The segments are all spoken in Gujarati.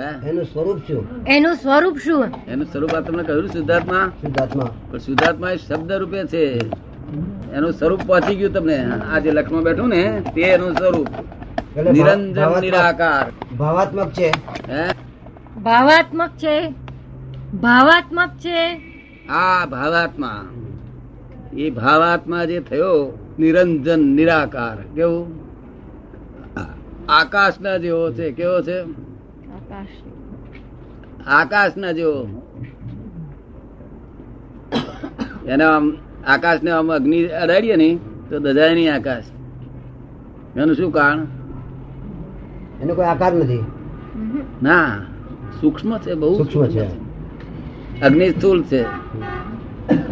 એનું સ્વરૂપ શું? એનું સ્વરૂપ શું? એનું સ્વરૂપ આ તમને કહ્યું શુદ્ધાત્મા? શુદ્ધાત્મા. પણ શુદ્ધાત્મા એ શબ્દ રૂપે છે. એનું સ્વરૂપ પહોંચી ગયું તમને. આ જે લક્ષમાં બેઠું ને તે એનું સ્વરૂપ. નિરંજન ભાવાત્મક- નિરાકાર. ભાવાત્મક છે. હે? ભાવાત્મક છે. ભાવાત્મક છે. આ ભાવાત્મા. એ ભાવાત્મા જે થયો નિરંજન નિરાકાર. કેવું? આકાશના જેવો છે. કેવો છે? આકાશના જેવો એને આમ આકાશને આમ અગ્નિ અડાડીએ ને તો દજાય નહીં આકાશ. એનું શું કારણ? એનો કોઈ આકાર નથી. ના સૂક્ષ્મ છે બહુ સૂક્ષ્મ છે. અગ્નિ સ્થૂલ છે.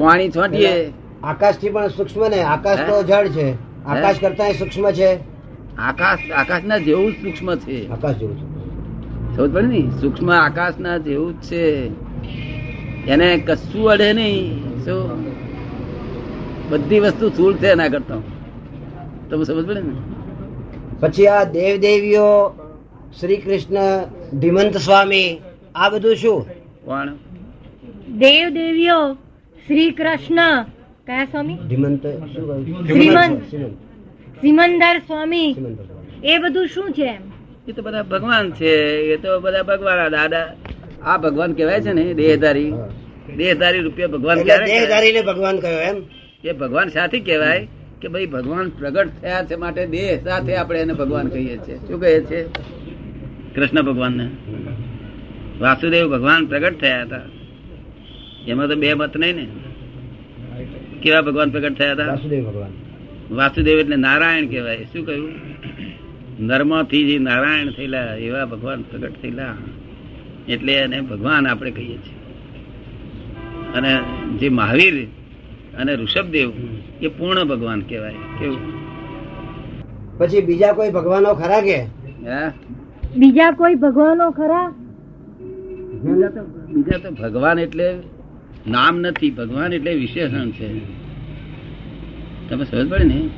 પાણી છોટીએ. આકાશથી પણ સૂક્ષ્મ ને આકાશ તો? જળ છે. આકાશ કરતા સૂક્ષ્મ છે. આકાશ આકાશ ના જેવું જ સૂક્ષ્મ છે. આકાશ જેવું છે. સમજ પડે ને સૂક્ષ્મ આકાશના જેવું જ છે. એને કશું અડે નહીં. શું બધી વસ્તુ સ્થૂળ છે એના કરતા. તમે સમજ પડે ને? પછી આ દેવ દેવીઓ શ્રી કૃષ્ણ ધીમંત સ્વામી આ બધું શું? કોણ? દેવ દેવીઓ શ્રી કૃષ્ણ કયા સ્વામી? ધીમંત શું કહ્યું? શ્રીમંત. શ્રીમંત. સિમંદર સ્વામી. એ બધું શું છે એમ? એ તો બધા ભગવાન છે એ તો બધા ભગવાન દાદા આ ભગવાન કહેવાય છે ને દેહધારી. દેહધારી રૂપિયા ભગવાન દેહધારી ને ભગવાન કહ્યો એમ? એ ભગવાન સાથે કહેવાય કે ભાઈ ભગવાન પ્રગટ થયા છે માટે દેહ સાથે આપણે એને ભગવાન કહીએ છીએ. શું કહીએ છીએ કૃષ્ણ ભગવાનને. વાસુદેવ ભગવાન પ્રગટ થયા હતા. એમાં તો બે મત નહીં ને. કેવા ભગવાન પ્રગટ થયા હતા? વાસુદેવ ભગવાન. વાસુદેવ એટલે નારાયણ કહેવાય. શું કહ્યું? નર્મથી જે નારાયણ થયેલા એવા ભગવાન પ્રગટ થયેલા એટલે એને ભગવાન આપણે કહીએ છીએ. અને જે મહાવીર અને ઋષભદેવ એ પૂર્ણ ભગવાન કહેવાય. કેવું? પછી બીજા કોઈ ભગવાનો ખરા કે? હે? બીજા કોઈ ભગવાનો ખરા? બીજા તો ભગવાન એટલે નામ નથી ભગવાન એટલે વિશેષણ છે. તમે સમજ પડે ને?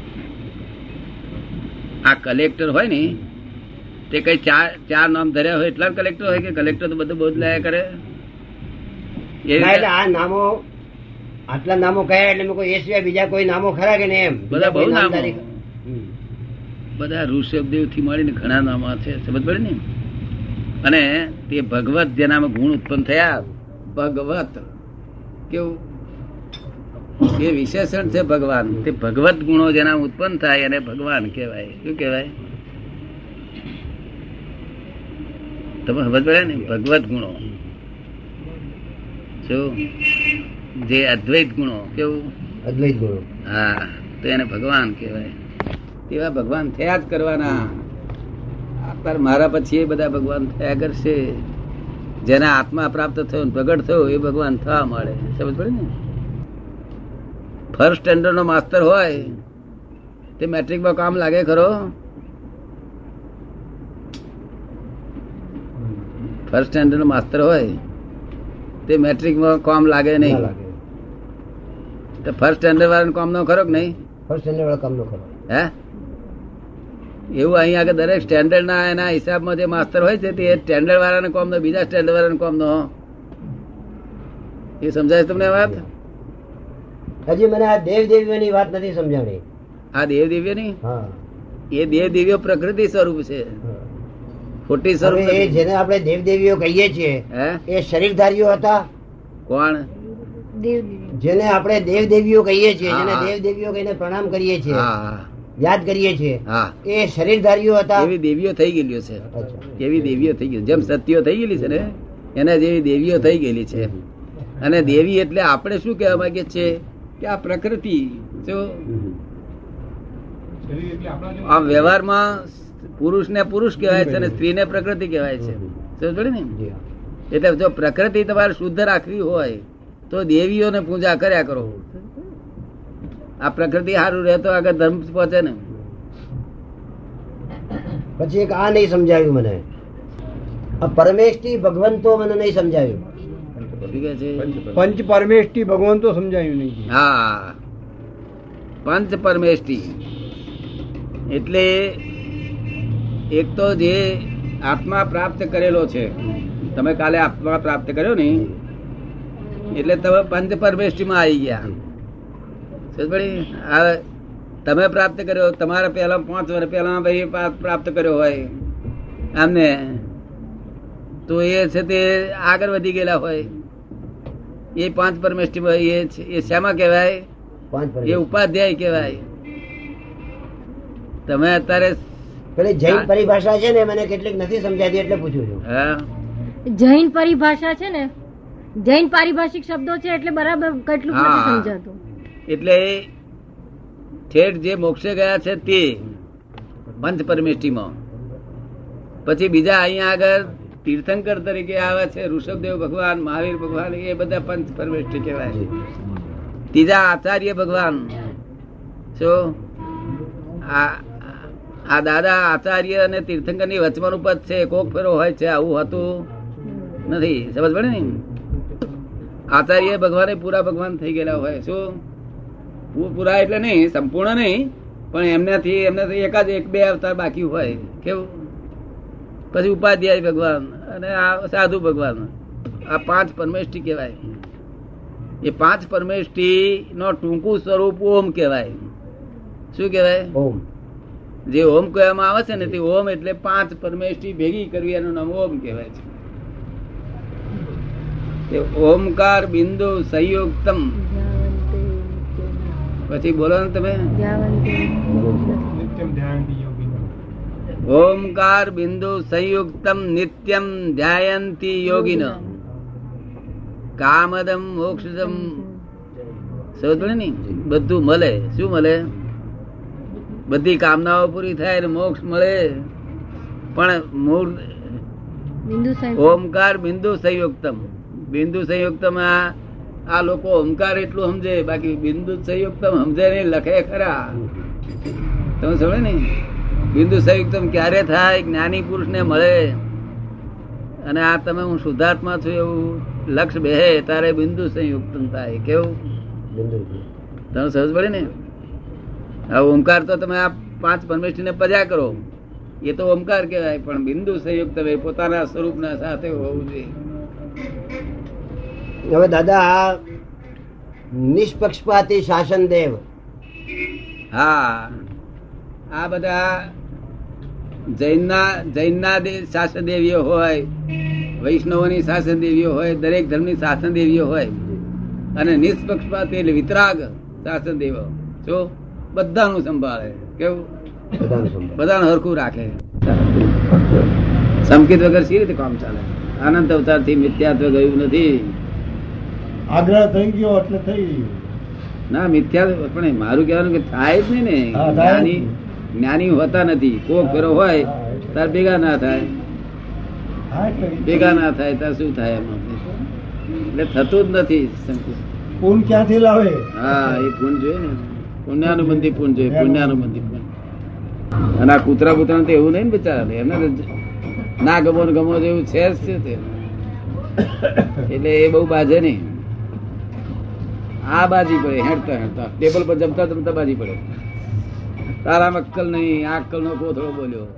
આ કલેક્ટર હોય ને તે કઈ ચાર ચાર નામ ધર્યા હોય એટલા કલેક્ટર હોય કે કલેક્ટર તો બધું બદલાયા કરે? એ એટલે આ નામો આટલા નામો કયા એટલે કોઈ એ સિવાય બીજા કોઈ નામો ખરા કે નહીં એમ? બધા બહુ નામો. બધા ઋષભદેવથી મળીને ઘણા નામો છે સમજ પડે ને? અને તે ભગવત જેનામાં ગુણ ઉત્પન્ન થયા ભગવત. કેવું? એ વિશેષણ છે ભગવાન. તે ભગવત ગુણો જેના ઉત્પન્ન થાય એને ભગવાન કહેવાય. શું કહેવાય? તમે સમજ પડે ને? ભગવત ગુણો. શું જે અદ્વૈત ગુણો કેવું? અદ્વૈત ગુણો. હા તો એને ભગવાન કહેવાય. તેવા ભગવાન થયા જ કરવાના. અત્યારે મારા પછી એ બધા ભગવાન થયા કરશે. જેના આત્મા પ્રાપ્ત થયો પ્રગટ થયો એ ભગવાન થવા મળે સમજ પડે ને? ફર્સ્ટ સ્ટેન્ડર્ડ નો માસ્તર હોય તે મેટ્રિકમાં કામ લાગે ખરો? ફર્સ્ટ સ્ટેન્ડર્ડ નો માસ્તર હોય તે મેટ્રિકમાં કામ લાગે નહીં. તો ફર્સ્ટ સ્ટેન્ડર્ડ વાળાનું કામ નો ખરો કે નહીં? ફર્સ્ટ સ્ટેન્ડર્ડ વાળા કામ નો ખરો. હે? એવું અહીંયા આગળ દરેક સ્ટેન્ડર્ડ ના એના હિસાબમાં જે માસ્તર હોય છે તે સ્ટેન્ડર્ડ વાળાને કોમ નો બીજા સ્ટેન્ડર્ડ વાળાને કોમ નો એ સમજાય તમને વાત? હજી મને આ દેવ દેવીઓની વાત નથી સમજાણી. આ દેવ દેવીઓ ની એ દેવ દેવીઓ પ્રકૃતિ સ્વરૂપ છે. ખોટી સ્વરૂપ એ જેને આપણે દેવ દેવીઓ કહીએ છીએ એ શરીરધારીઓ હતા? કોણ? જેને આપણે દેવ દેવીઓ કહીએ છીએ જેને દેવ દેવીઓ કહીને પ્રણામ કરીએ છીએ યાદ કરીએ છીએ હા. એ શરીરધારીઓ હતા. એવી દેવીઓ થઈ ગયેલી છે. એવી દેવીઓ થઈ ગઈ જેમ સત્યો થઈ ગયેલી છે ને એના જેવી દેવીઓ થઈ ગયેલી છે. અને દેવી એટલે આપણે શું કહેવા માંગીએ છીએ? કે આ પ્રકૃતિ જો. આ વ્યવહારમાં પુરુષ ને પુરુષ કહેવાય છે અને સ્ત્રી ને પ્રકૃતિ કહેવાય છે. સમજ ને? એટલે જો પ્રકૃતિ તમારે શુદ્ધ રાખવી હોય તો દેવીઓને પૂજા કર્યા કરો. આ પ્રકૃતિ સારું રહે તો આગળ ધર્મ પહોંચે ને. પછી એક આ નહીં સમજાવ્યું મને. આ પરમેશથી ભગવંતો મને નહીં છે પંચ પરમેષ્ટિ ભગવાન તો સમજાયું નહીં હા પંચ પરમેષ્ટિ એટલે એક તો જે આત્મા પ્રાપ્ત કરેલો છે તમે કાલે આત્મા પ્રાપ્ત કર્યો ને એટલે તમે પંચ પરમેષ્ઠીમાં આવી ગયા હવે તમે પ્રાપ્ત કર્યો તમારા પહેલા પાંચ વર્ષ પહેલા ભાઈ પ્રાપ્ત કર્યો હોય આમને તો એ છે તે આગળ વધી ગયેલા હોય એ પાંચ પરમેષ્ઠીમાં એ એ શામાં કહેવાય? એ ઉપાધ્યાય કહેવાય. તમે અત્યારે પેલી જૈન પરિભાષા છે ને મને કેટલીક નથી સમજાતી એટલે પૂછું છું. હા. જૈન પરિભાષા છે ને જૈન પારિભાષિક શબ્દો છે એટલે બરાબર કેટલું. નથી સમજાતું. એટલે ઠેઠ જે મોક્ષે ગયા છે તે પંચ પરમેષ્ટિમાં પછી બીજા અહીંયા આગળ તીર્થંકર તરીકે આવે છે, ઋષભદેવ ભગવાન, મહાવીર ભગવાન, એ બધા પંચ પરમેષ્ઠી કહેવાય ત્રીજા આચાર્ય ભગવાન. શું આ દાદા આચાર્ય અને તીર્થંકરની વચવાનું પદ છે, કોક ફેરો હોય છે, આવું હતું નથી. સમજ પડે ને? આચાર્ય ભગવાન પૂરા ભગવાન થઈ ગયેલા હોય. શું પૂરા એટલે નહીં, સંપૂર્ણ નહીં, પણ એમનાથી એમનાથી એકાદ એક બે અવતાર બાકી હોય. કેવું? પછી ઉપાધ્યાય ભગવાન. અને આ સાધુ ભગવાન. આ પાંચ પરમેષ્ઠી કહેવાય. એ પાંચ પરમેષ્ઠી નો ટૂંકું સ્વરૂપ ઓમ કહેવાય. શું કહેવાય? ઓમ. જે ઓમ કહેવામાં આવે છે ને તે ઓમ એટલે પાંચ પરમેષ્ઠી ભેગી કરવી એનું નામ ઓમ કહેવાય છે. તે ઓમકાર બિંદુ સંયુક્તમ. પછી બોલો ને તમે. ઓમકાર બિંદુ સંયુક્તમ નિત્યમ ધ્યાયંતી યોગિન કામદમ મોક્ષદમ સમજ ને બધું મળે શું મળે બધી કામનાઓ પૂરી થાય ને મોક્ષ મળે પણ મૂળ ઓમકાર બિંદુ સંયુક્તમ બિંદુ સંયુક્તમ આ આ લોકો ઓમકાર એટલું સમજે બાકી બિંદુ સંયુક્તમ સમજે નહીં લખે ખરા। તમે સમજે ને બિંદુ સંયુક્તમ ક્યારે થાય જ્ઞાની પુરુષ ને મળે? અને આ તમે હું શુદ્ધાત્મા છું એવું લક્ષ બેહે તારે બિંદુ સંયુક્તમ થાય. કેવું? તમે સહજ પડે ને? હવે ઓમકાર તો તમે આ પાંચ પરમેષ્ઠી ને પજા કરો. એ તો ઓમકાર કહેવાય પણ બિંદુ સંયુક્ત એ પોતાના સ્વરૂપના સાથે હોવું જોઈએ. હવે દાદા આ નિષ્પક્ષપાતી શાસન દેવ હા આ બધા જૈનના જૈનના શાસન દેવીઓ હોય વૈષ્ણવોની શાસન દેવીઓ હોય દરેક ધર્મની શાસન દેવીઓ હોય. અને નિષ્પક્ષપાત એટલે વિતરાગ શાસન દેવો જો? બધાનું સંભાળે. કેવું? બધાનું હરખું રાખે. સંકેત વગર સી રીતે કામ ચાલે? આનંદ અવતારથી મિથ્યાત્વ ગયું નથી. આગ્રહ થઈ ગયો એટલે થઈ ના મિથ્યા પણ મારું કહેવાનું કે થાય જ નહીં ને. હા, થાય જ જ્ઞાની હોતા નથી. કોક ફેરો હોય તાર ભેગા ના થાય. ભેગા ના થાય તાર શું થાય એમાં એટલે થતું જ નથી પૂન ક્યાંથી લાવે? હા એ પૂન જોઈએ ને. પુણ્યાનુબંધી પૂન જોઈએ પુણ્યાનુબંધી પૂન અને આ કૂતરા કૂતરા તો એવું નહીં ને બિચારા એને ના ગમો ને ગમો જેવું છે જ છે તે? એટલે એ બહુ બાજે નહીં. આ બાજી પડે હેડતા હેડતા. ટેબલ પર જમતા જમતા બાજી પડે. તારા અક્કલ નહીં આ અક્કલ નો કોથળો બોલ્યો?